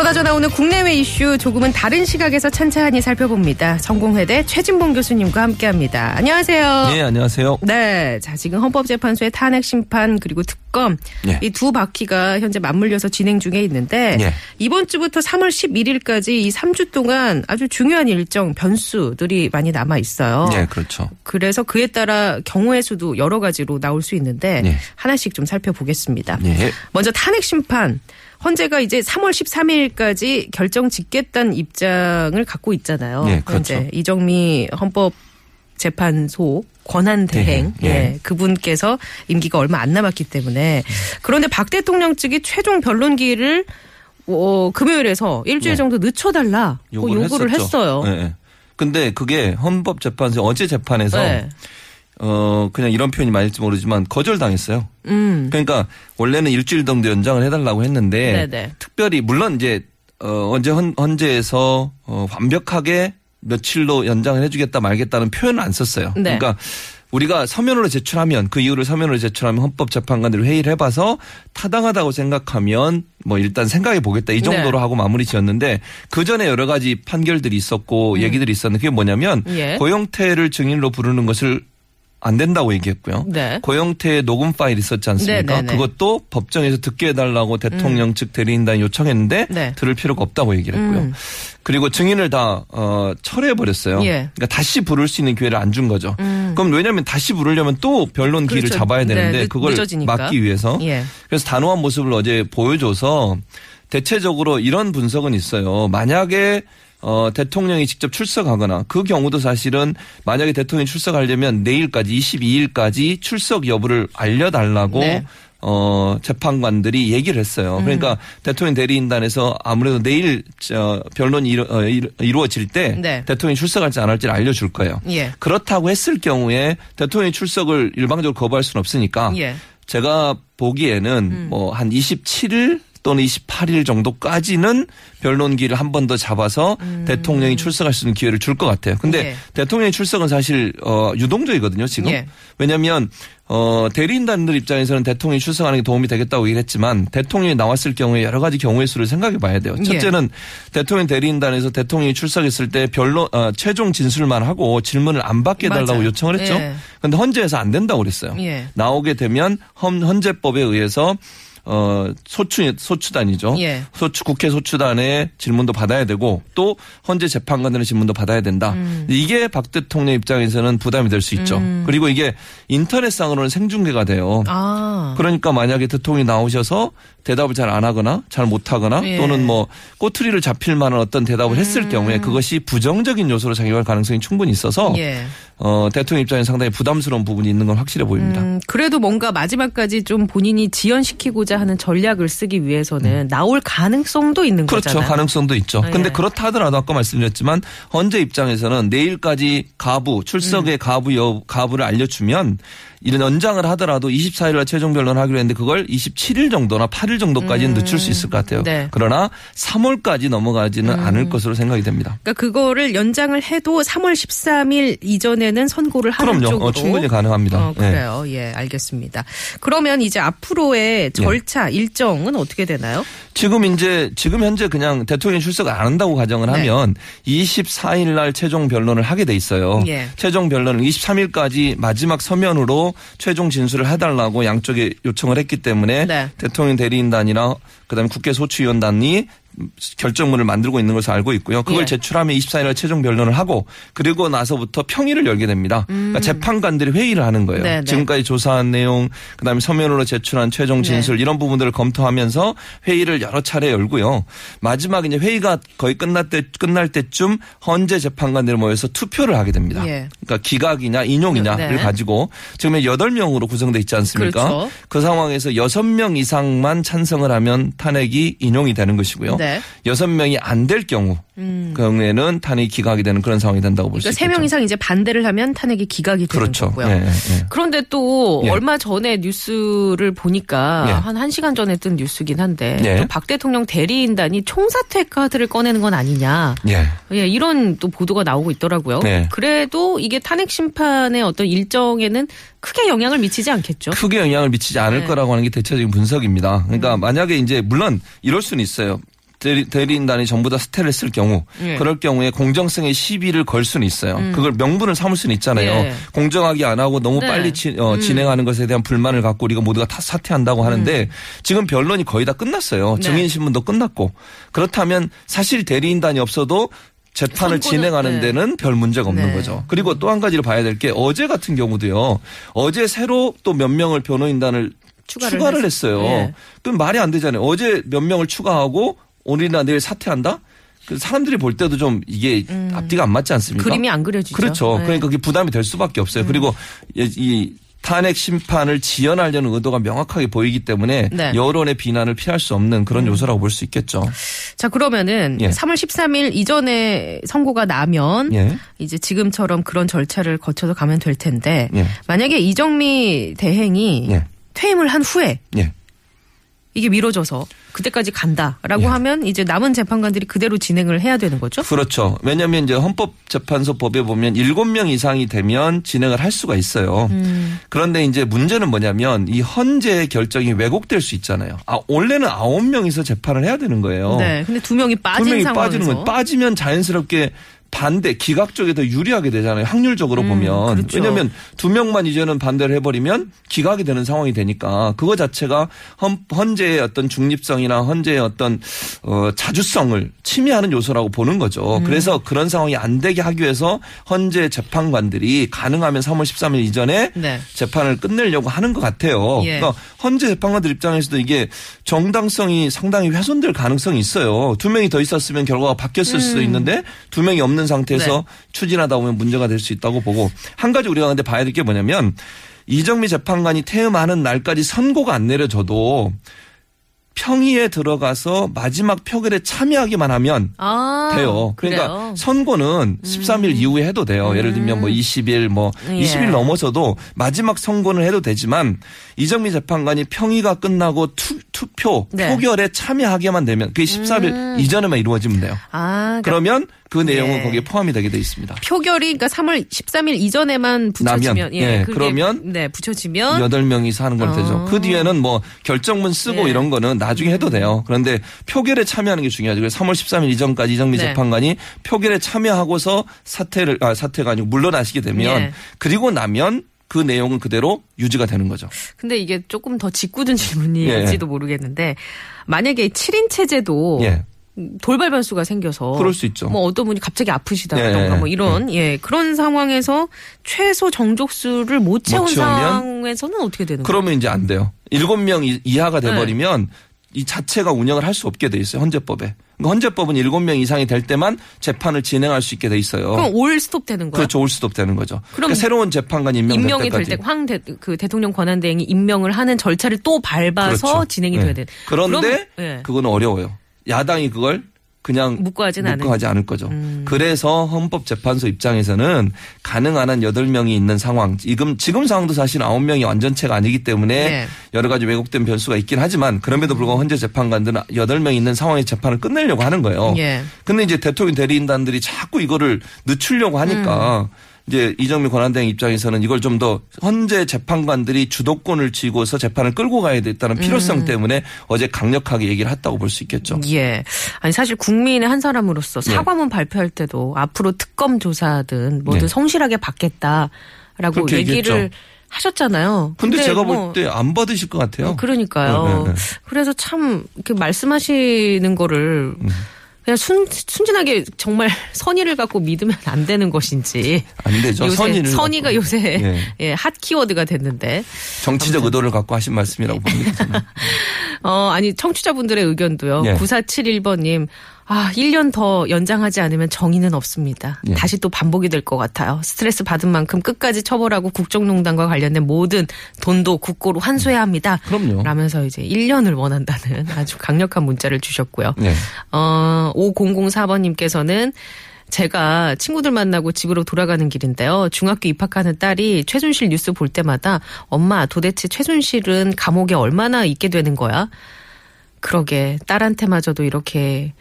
쏟아져 나오는 국내외 이슈 조금은 다른 시각에서 찬찬히 살펴봅니다. 성공회대 최진봉 교수님과 함께합니다. 안녕하세요. 네, 안녕하세요. 네, 자 지금 헌법재판소의 탄핵 심판 그리고 특검 네. 이두 바퀴가 현재 맞물려서 진행 중에 있는데 네. 이번 주부터 3월 11일까지 이 3주 동안 아주 중요한 일정 변수들이 많이 남아 있어요. 네, 그렇죠. 그래서 그에 따라 경우의 수도 여러 가지로 나올 수 있는데 네. 하나씩 좀 살펴보겠습니다. 네. 먼저 탄핵 심판. 헌재가 이제 3월 13일까지 결정 짓겠다는 입장을 갖고 있잖아요. 네, 그렇죠. 현재 이정미 헌법 재판소 권한 대행 예. 예. 그분께서 임기가 얼마 안 남았기 때문에 그런데 박 대통령 측이 최종 변론기를 어, 금요일에서 일주일 네. 정도 늦춰달라 고 요구를, 요구를. 했어요. 네, 네. 근데 그게 헌법재판소 어제 재판에서 네. 어 그냥 이런 표현이 맞을지 모르지만 거절당했어요. 음. 그러니까 원래는 일주일 정도 연장을 해달라고 했는데 네네. 특별히 물론 이제 어 언제 헌, 헌재에서 어 완벽하게 며칠로 연장을 해주겠다 말겠다는 표현을 안 썼어요. 네. 그러니까 우리가 서면으로 제출하면 그 이유를 서면으로 제출하면 헌법재판관들이 회의를 해봐서 타당하다고 생각하면 뭐 일단 생각해 보겠다 이 정도로 네. 하고 마무리 지었는데 그 전에 여러 가지 판결들이 있었고 얘기들이 있었는데 그게 뭐냐면 음. 예. 고영태를 증인으로 부르는 것을 안 된다고 얘기했고요. 네. 고영태의 녹음 파일 있었지 않습니까? 네, 네, 네. 그것도 법정에서 듣게 해달라고 대통령 측 대리인단이 요청했는데 네. 들을 필요가 없다고 얘기를 했고요. 음. 그리고 증인을 다 어, 철회해 버렸어요. 예. 음. 그러니까 다시 부를 수 있는 기회를 안 준 거죠. 그럼 왜냐하면 다시 부르려면 또 변론 기회를 그렇죠. 잡아야 되는데 네, 늦- 그걸 늦어지니까. 막기 위해서 예. 그래서 단호한 모습을 어제 보여줘서 대체적으로 이런 분석은 있어요. 만약에 어, 대통령이 직접 출석하거나 그 경우도 사실은 만약에 대통령이 출석하려면 내일까지 22일까지 출석 여부를 알려달라고 네. 어, 재판관들이 얘기를 했어요. 음. 그러니까 대통령 대리인단에서 아무래도 내일 저 변론이 이루, 어, 이루- 이루어질 때 네. 대통령이 출석할지 안 할지를 알려줄 거예요. 예. 그렇다고 했을 경우에 대통령이 출석을 일방적으로 거부할 수는 없으니까 예. 제가 보기에는 음. 뭐한 27일 또는 28일 정도까지는 변론기를 한 번 더 잡아서 대통령이 출석할 수 있는 기회를 줄 것 같아요. 근데 음. 예. 대통령의 출석은 사실 어 유동적이거든요, 지금. 예. 왜냐하면 어 대리인단들 입장에서는 대통령이 출석하는 게 도움이 되겠다고 얘기를 했지만 대통령이 나왔을 경우에 여러 가지 경우의 수를 생각해 봐야 돼요. 예. 첫째는 대통령 대리인단에서 대통령이 출석했을 때 변론 어, 최종 진술만 하고 질문을 안 받게 해달라고 맞아요. 요청을 했죠. 예. 근데 헌재에서 안 된다고 그랬어요. 예. 나오게 되면 헌, 헌재법에 의해서 어 소추 소추단이죠. 예. 소추 국회 소추단의 질문도 받아야 되고 또 헌재 재판관들의 질문도 받아야 된다. 음. 이게 박 대통령 입장에서는 부담이 될 수 있죠. 그리고 이게 인터넷상으로는 생중계가 돼요. 아. 그러니까 만약에 대통령이 나오셔서 대답을 잘 안 하거나 잘 못하거나 예. 또는 뭐 꼬투리를 잡힐 만한 어떤 대답을 했을 경우에 그것이 부정적인 요소로 작용할 가능성이 충분히 있어서 예. 어, 대통령 입장에 상당히 부담스러운 부분이 있는 건 확실해 보입니다. 음, 그래도 뭔가 마지막까지 좀 본인이 지연시키고자 하는 전략을 쓰기 위해서는 나올 가능성도 있는 음. 그렇죠. 거잖아요. 가능성도 있죠. 예. 근데 그렇다 하더라도 아까 말씀드렸지만 헌재 입장에서는 내일까지 가부, 출석의 음. 가부 여, 가부를 알려주면 이런 연장을 하더라도 24일날 최종 변론하기로 했는데 그걸 27일 정도나 8일 정도까지는 늦출 수 있을 것 같아요. 네. 음. 그러나 3월까지 넘어가지는 않을 것으로 생각이 됩니다. 그러니까 그거를 연장을 해도 3월 13일 이전에는 선고를 하는 그럼요. 쪽으로 어, 충분히 가능합니다. 어, 네. 그래요. 예, 알겠습니다. 그러면 이제 앞으로의 절차 일정은 어떻게 되나요? 지금 이제 지금 현재 그냥 대통령이 출석을 안 한다고 가정을 네. 하면 24일 날 최종 변론을 하게 돼 있어요. 예. 최종 변론을 23일까지 마지막 서면으로 최종 진술을 해달라고 양쪽에 요청을 했기 때문에 네. 대통령 대리인단이나 그다음에 국회 소추위원단이 결정문을 만들고 있는 것으로 알고 있고요. 그걸 예. 제출하면 24일 최종 변론을 하고 그리고 나서부터 평의를 열게 됩니다. 그러니까 재판관들이 회의를 하는 거예요. 음. 네, 네. 지금까지 조사한 내용, 그다음에 서면으로 제출한 최종 진술 네. 이런 부분들을 검토하면서 회의를 여러 차례 열고요. 마지막 이제 회의가 거의 끝날 때 끝날 때쯤 헌재 재판관들이 모여서 투표를 하게 됩니다. 예. 그러니까 기각이냐 인용이냐를 네. 가지고 지금 8명으로 구성돼 있지 않습니까? 그렇죠. 그 상황에서 6명 이상만 찬성을 하면 탄핵이 인용이 되는 것이고요. 네. 음. 여섯 명이 안 될 경우 경우에는 탄핵이 기각이 되는 그런 상황이 된다고 볼수 그러니까 있겠죠. 3명 이상 이제 반대를 하면 탄핵이 기각이 되는 그렇죠. 거고요. 예, 예, 예. 그런데 또 예. 얼마 전에 뉴스를 보니까 예. 한 1시간 전에 뜬 뉴스긴 한데 예. 또박 대통령 대리인단이 총사퇴 카드를 꺼내는 건 아니냐. 예. 예, 이런 또 보도가 나오고 있더라고요. 네. 그래도 이게 탄핵 심판의 어떤 일정에는 크게 영향을 미치지 않겠죠. 크게 영향을 미치지 않을 네. 거라고 하는 게 대체적인 분석입니다. 그러니까 음. 만약에 이제 물론 이럴 수는 있어요. 대리, 대리 인단이 전부 다 스테를 했을 경우 예. 그럴 경우에 공정성의 시비를 걸 수는 있어요. 그걸 명분을 삼을 수는 있잖아요. 음. 예. 공정하게 안 하고 너무 네. 빨리 치- 어, 진행하는 것에 대한 불만을 갖고 우리가 모두가 다 사퇴한다고 하는데 지금 변론이 거의 다 끝났어요. 음. 네. 증인 신문도 끝났고 그렇다면 사실 대리인단이 없어도 재판을 진행하는 네. 데는 별 문제가 없는 네. 거죠. 그리고 또 한 가지를 봐야 될 게 어제 같은 경우도요. 어제 새로 또 몇 명을 변호인단을 추가를 추가를, 했- 했어요. 네. 그럼 말이 안 되잖아요. 어제 몇 명을 추가하고 오늘이나 내일 사퇴한다? 그 사람들이 볼 때도 좀 이게 앞뒤가 안 맞지 않습니까? 음. 그림이 안 그려지죠. 그렇죠. 네. 음. 그러니까 그게 부담이 될 수밖에 없어요. 그리고 이- 이 탄핵 심판을 지연하려는 의도가 명확하게 보이기 때문에 네. 음. 여론의 비난을 피할 수 없는 그런 요소라고 볼 수 있겠죠. 자, 그러면은 예. 3월 13일 이전에 선고가 나면 예. 이제 지금처럼 그런 절차를 거쳐서 가면 될 텐데 예. 만약에 이정미 대행이 예. 퇴임을 한 후에 예. 이게 미뤄져서 그때까지 간다라고 예. 하면 이제 남은 재판관들이 그대로 진행을 해야 되는 거죠? 그렇죠. 왜냐하면 이제 헌법재판소 법에 보면 7명 이상이 되면 진행을 할 수가 있어요. 음. 그런데 이제 문제는 뭐냐면 이 헌재 결정이 왜곡될 수 있잖아요. 아, 원래는 9명이서 재판을 해야 되는 거예요. 네. 근데 두 명이 두 빠진 명이 상황에서 빠지는 거예요. 빠지면 자연스럽게 반대 기각 쪽에 더 유리하게 되잖아요. 확률적으로 보면. 그렇죠. 왜냐하면 두 명만 이제는 반대를 해버리면 기각이 되는 상황이 되니까 그거 자체가 헌, 헌재의 어떤 중립성이나 헌재의 어떤 어, 자주성을 침해하는 요소라고 보는 거죠. 음. 그래서 그런 상황이 안 되게 하기 위해서 헌재 재판관들이 가능하면 3월 13일 이전에 네. 재판을 끝내려고 하는 것 같아요. 예. 그러니까 헌재 재판관들 입장에서도 이게 정당성이 상당히 훼손될 가능성이 있어요. 두 명이 더 있었으면 결과가 바뀌었을 수도 있는데 두 명이 없는 상태에서 음. 네. 추진하다 보면 문제가 될 수 있다고 보고 한 가지 우리가 근데 봐야 될 게 뭐냐면 이정미 재판관이 퇴임하는 날까지 선고가 안 내려져도 평의에 들어가서 마지막 표결에 참여하기만 하면 아, 돼요. 그러니까 그래요? 음. 선고는 13일 이후에 해도 돼요. 예를 들면 뭐 20일 뭐 예. 20일 넘어서도 마지막 선고는 해도 되지만 이정미 재판관이 평의가 끝나고 투, 투표 네. 표결에 참여하게만 되면 그게 13일 이전에만 이루어지면 돼요. 아, 그러니까 그러면 그 내용은 예. 거기에 포함이 되게 돼 있습니다. 표결이 그러니까 3월 13일 이전에만 붙여지면 예, 그게, 그러면 네 붙여지면 여덟 명이서 하는 건 되죠. 어. 그 뒤에는 뭐 결정문 쓰고 예. 이런 거는 나중에 해도 돼요. 그런데 표결에 참여하는 게 중요하죠. 그래서 3월 13일 이전까지 이정미 네. 재판관이 표결에 참여하고서 사퇴를 아 사퇴가 아니고 물러나시게 되면 예. 그리고 나면 그 내용은 그대로 유지가 되는 거죠. 근데 이게 조금 더 짓궂은 예. 질문일지도 모르겠는데 만약에 7인 체제도 예. 돌발 변수가 생겨서 그럴 수 있죠. 뭐 어떤 분이 갑자기 아프시다던가 예, 뭐 이런 예 그런 상황에서 최소 정족수를 못 채운 못 상황에서는 어떻게 되는 거예요? 그러면 이제 안 돼요. 일곱 명 이- 이하가 돼 버리면 이 자체가 운영을 할 수 없게 돼 있어요. 헌재법에. 그러니까 헌재법은 일곱 명 이상이 될 때만 재판을 진행할 수 있게 돼 있어요. 그럼 올 스톱 되는 거예요? 그렇죠. 올 수도 되는 거죠. 그럼 그러니까 새로운 재판관이 임명될 임명이 될. 때황그 대통령 권한대행이 임명을 하는 절차를 또 밟아서 그렇죠. 진행이 네. 돼야 돼. 그런데 그럼, 예. 그거는 어려워요. 야당이 그걸 그냥 묻고 하진 않은. 묻고 하지 않을 거죠. 음. 그래서 헌법재판소 입장에서는 가능한 한 8명이 있는 상황. 지금 지금 상황도 사실 9명이 완전체가 아니기 때문에 네. 여러 가지 왜곡된 변수가 있긴 하지만 그럼에도 불구하고 헌재 재판관들은 8명 있는 상황에 재판을 끝내려고 하는 거예요. 예. 근데 이제 대통령 대리인단들이 자꾸 이거를 늦추려고 하니까 음. 이제 이정미 권한대행 입장에서는 이걸 좀더 헌재 재판관들이 주도권을 쥐고서 재판을 끌고 가야 됐다는 필요성 음. 때문에 어제 강력하게 얘기를 했다고 볼 수 있겠죠. 예. 아니 사실 국민의 한 사람으로서 예. 사과문 발표할 때도 앞으로 특검 조사든 뭐든 네. 성실하게 받겠다라고 얘기를 얘기했죠. 하셨잖아요. 근데, 제가 뭐 볼 때 안 받으실 것 같아요. 그러니까요. 네, 네, 네. 그래서 참 이렇게 말씀하시는 거를 음. 그냥 순, 순진하게 정말 선의를 갖고 믿으면 안 되는 것인지. 안 되죠. 요새 선의를 선의가 갖고. 요새 예. 예, 핫 키워드가 됐는데. 정치적 의도를 갖고 하신 말씀이라고 봅니다. 어, 아니, 청취자분들의 의견도요. 예. 9471번님. 아, 1년 더 연장하지 않으면 정의는 없습니다. 예. 다시 또 반복이 될 것 같아요. 스트레스 받은 만큼 끝까지 처벌하고 국정농단과 관련된 모든 돈도 국고로 환수해야 합니다. 그럼요. 라면서 이제 1년을 원한다는 아주 강력한 문자를 주셨고요. 네. 어, 5004번님께서는 제가 친구들 만나고 집으로 돌아가는 길인데요. 중학교 입학하는 딸이 최순실 뉴스 볼 때마다 엄마 도대체 최순실은 감옥에 얼마나 있게 되는 거야? 그러게 딸한테마저도 이렇게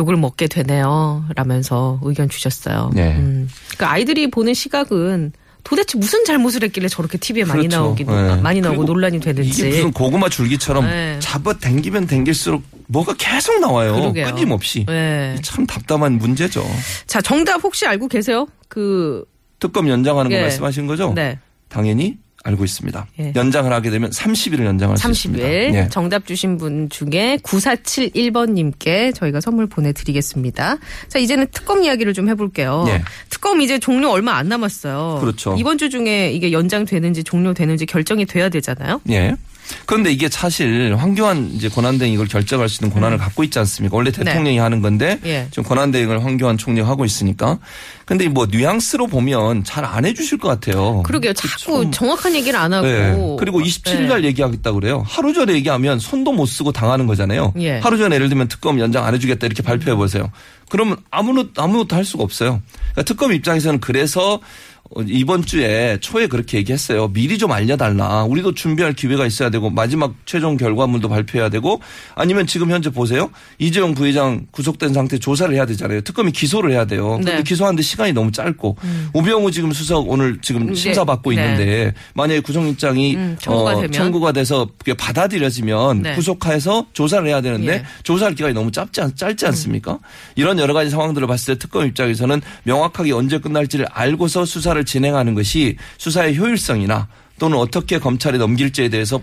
욕을 먹게 되네요. 라면서 의견 주셨어요. 네. 음. 그러니까 아이들이 보는 시각은 도대체 무슨 잘못을 했길래 저렇게 TV에 많이 그렇죠. 나오기 네. 많이 나오고 논란이 되는지. 이게 무슨 고구마 줄기처럼 네. 잡아 당기면 당길수록 뭐가 계속 나와요. 그러게요. 끊임없이. 네. 참 답답한 문제죠. 자, 정답 혹시 알고 계세요? 그, 특검 연장하는 거 예. 말씀하신 거죠? 네. 당연히 알고 있습니다. 예. 연장을 하게 되면 30일을 연장할 수 30일 있습니다. 예. 정답 주신 분 중에 9471번님께 저희가 선물 보내드리겠습니다. 자 이제는 특검 이야기를 좀 해볼게요. 예. 특검 이제 종료 얼마 안 남았어요. 그렇죠. 이번 주 중에 이게 연장되는지 종료되는지 결정이 돼야 되잖아요. 예. 그런데 이게 사실 황교안 이제 권한대행 이걸 결정할 수 있는 권한을 갖고 있지 않습니까? 원래 대통령이 하는 건데 음. 네. 예. 지금 권한대행을 황교안 총리가 하고 있으니까. 근데 뭐 뉘앙스로 보면 잘 안 해주실 것 같아요. 그러게요. 자꾸 좀- 정확한 얘기를 안 하고. 네. 그리고 27일 날 얘기하겠다 그래요. 하루 전에 얘기하면 손도 못 쓰고 당하는 거잖아요. 예. 하루 전에 예를 들면 특검 연장 안 해주겠다 이렇게 발표해 보세요. 그러면 아무것도 아무것도 할 수가 없어요. 그러니까 특검 입장에서는 그래서 어, 이번 주에 초에 그렇게 얘기했어요. 미리 좀 알려달라. 우리도 준비할 기회가 있어야 되고 마지막 최종 결과물도 발표해야 되고 아니면 지금 현재 보세요. 이재용 부회장 구속된 상태 조사를 해야 되잖아요. 특검이 기소를 해야 돼요. 근데 네. 기소하는데 시간이 너무 짧고 우병우 지금 수석 오늘 지금 네. 심사 받고 네. 있는데 만약에 구속영장이 음, 청구가 되면? 청구가 돼서 받아들여지면 네. 구속해서 조사를 해야 되는데 예. 조사할 기간이 너무 짧지, 않, 짧지 않습니까? 이런 여러 가지 상황들을 봤을 때 특검 입장에서는 명확하게 언제 끝날지를 알고서 수사를 진행하는 것이 수사의 효율성이나 또는 어떻게 검찰에 넘길지에 대해서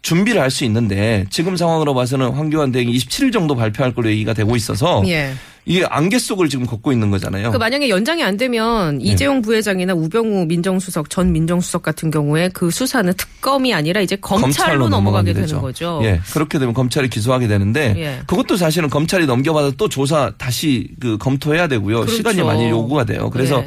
준비를 할 수 있는데 지금 상황으로 봐서는 황교안 대행이 27일 정도 발표할 걸로 얘기가 되고 있어서 예. 이게 안개 속을 지금 걷고 있는 거잖아요. 그 만약에 연장이 안 되면 네. 이재용 부회장이나 우병우 민정수석 전 민정수석 같은 경우에 그 수사는 특검이 아니라 이제 검찰로, 넘어가게 되는. 거죠. 예, 그렇게 되면 검찰이 기소하게 되는데 예. 그것도 사실은 검찰이 넘겨받아 또 조사 다시 그 검토해야 되고요. 그렇죠. 시간이 많이 요구가 돼요. 그래서 예.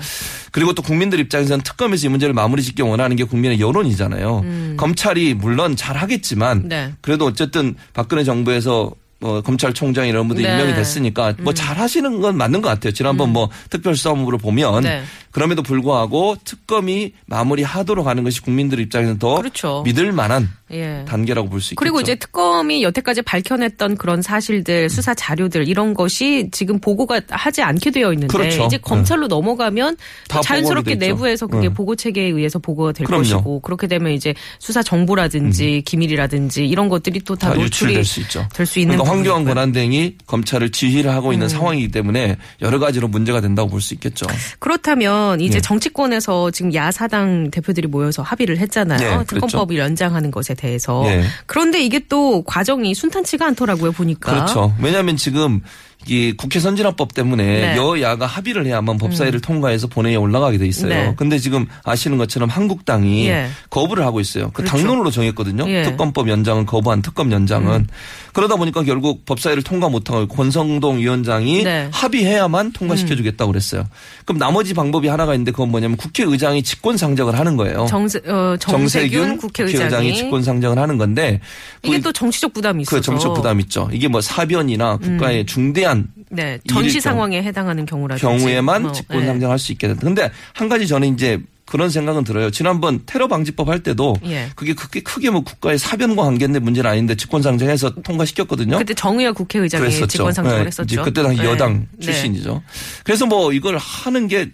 그리고 또 국민들 입장에서는 특검에서 이 문제를 마무리 짓기 원하는 게 국민의 여론이잖아요. 검찰이 물론 잘 하겠지만 음. 네. 그래도 어쨌든 박근혜 정부에서 뭐 검찰총장 이런 분들이 네. 음. 임명이 됐으니까 뭐잘 하시는 건 맞는 것 같아요. 지난번 뭐 특별수사본부를 보면 네. 그럼에도 불구하고 특검이 마무리하도록 하는 것이 국민들 입장에서는 더 그렇죠. 믿을 만한 예. 단계라고 볼 수 있겠죠. 그리고 이제 특검이 여태까지 밝혀냈던 그런 사실들, 수사 자료들 이런 것이 지금 보고가 하지 않게 되어 있는데 그렇죠. 이제 검찰로 넘어가면 다 자연스럽게. 내부에서 그게 네. 보고 체계에 의해서 보고가 될 그럼요. 음. 것이고 그렇게 되면 이제 수사 정보라든지 기밀이라든지 이런 것들이 또다다 노출이 유출될 수 있죠. 될 수 있는 그러니까 황교안. 음. 권한대행이 검찰을 지휘를 하고 있는 상황이기 때문에 여러 가지로 문제가 된다고 볼 수 있겠죠. 그렇다면 이제 네. 정치권에서 지금 야사당 대표들이 모여서 합의를 했잖아요. 네, 그랬죠. 특검법을 연장하는 것에 대해서. 네. 그런데 이게 또 과정이 순탄치가 않더라고요, 보니까. 그렇죠. 왜냐하면 지금 이 국회 선진화법 때문에 네. 여야가 합의를 해야만 법사위를 통과해서 본회의에 올라가게 돼 있어요. 네. 근데 지금 아시는 것처럼 한국당이 예. 거부를 하고 있어요. 그 그렇죠. 당론으로 정했거든요. 예. 음. 특검법 연장을 거부한 특검 연장은 그러다 보니까 결국 법사위를 통과 못하고 권성동 위원장이 네. 음. 합의해야만 통과시켜주겠다고 그랬어요. 그럼 나머지 방법이 하나가 있는데 그건 뭐냐면 국회의장이 직권 상정을 하는 거예요. 정세, 어, 정세균, 국회의장이, 직권 상정을 하는 건데 이게 그- 또 정치적 부담이 있어서 그 정책 부담 있죠. 이게 뭐 사변이나 국가의 중대한 네, 전시 상황에 해당하는 경우라든지 경우에만 뭐, 직권 네. 상정할 수 있게 된다. 근데 한 가지 저는 이제 그런 생각은 들어요. 지난번 테러 방지법 할 때도 예. 그게 크게 크게 뭐 국가의 사변과 관계인데 문제는 아닌데 직권 상정해서 통과시켰거든요. 그때 정의와 국회의장이. 직권 상정을 네, 했었죠. 그때 당시 네. 여당 네. 출신이죠. 그래서 뭐 이걸 하는 게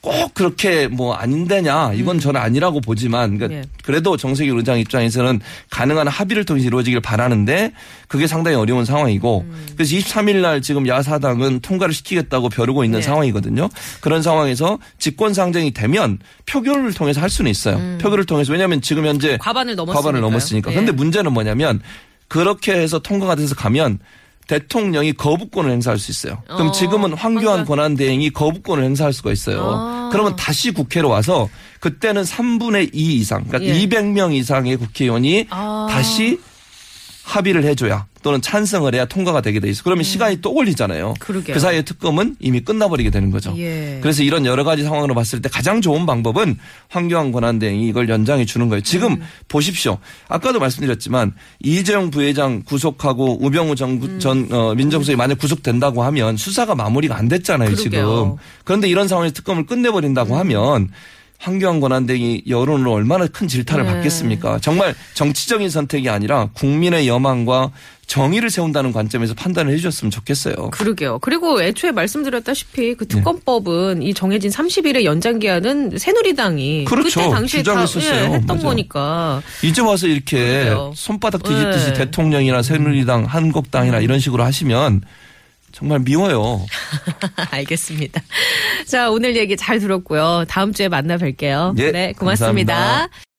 꼭 그렇게 뭐 아닌데냐 이건 저는 아니라고 보지만 그러니까 예. 그래도 정세균 의장 입장에서는 가능한 합의를 통해서 이루어지길 바라는데 그게 상당히 어려운 상황이고 그래서 23일 날 지금 야사당은 통과를 시키겠다고 벼르고 있는 네. 상황이거든요. 그런 상황에서 집권 상정이 되면 표결을 통해서 할 수는 있어요. 표결을 통해서 왜냐하면 지금 현재 과반을 넘었으니까요. 과반을 넘었으니까. 예. 근데 문제는 뭐냐면 그렇게 해서 통과가 돼서 가면 대통령이 거부권을 행사할 수 있어요. 그럼 어, 지금은 황교안 황교안. 권한 대행이 거부권을 행사할 수가 있어요. 아. 그러면 다시 국회로 와서 그때는 3분의 2 이상, 그러니까 예. 200명 이상의 국회의원이 아. 다시 합의를 해줘야 또는 찬성을 해야 통과가 되게 돼 있어. 그러면 시간이 또 걸리잖아요. 음. 그러게요. 그 사이에 특검은 이미 끝나버리게 되는 거죠. 예. 그래서 이런 여러 가지 상황으로 봤을 때 가장 좋은 방법은 황교안 권한대행이 이걸 연장해 주는 거예요. 지금 음. 보십시오. 아까도 말씀드렸지만 이재용 부회장 구속하고 우병우 전, 음. 전 어, 민정수석이 만약 구속된다고 하면 수사가 마무리가 안 됐잖아요. 그러게요. 음. 지금. 그런데 이런 상황에서 특검을 끝내버린다고 하면 황교안 권한대행이 여론으로 얼마나 큰 질타를 네. 받겠습니까? 정말 정치적인 선택이 아니라 국민의 여망과 정의를 세운다는 관점에서 판단을 해주셨으면 좋겠어요. 그러게요. 그리고 애초에 말씀드렸다시피 네. 그 특검법은 이 정해진 30일의 연장 기한은 새누리당이 그렇죠. 때 당시에 다. 예, 했던 맞아요. 거니까 이제 와서 이렇게 그러게요. 손바닥 뒤집듯이 네. 대통령이나 새누리당, 한국당이나 이런 식으로 하시면 정말 미워요. 알겠습니다. 자 오늘 얘기 잘 들었고요. 다음 주에 만나 뵐게요. 예, 네 고맙습니다. 감사합니다.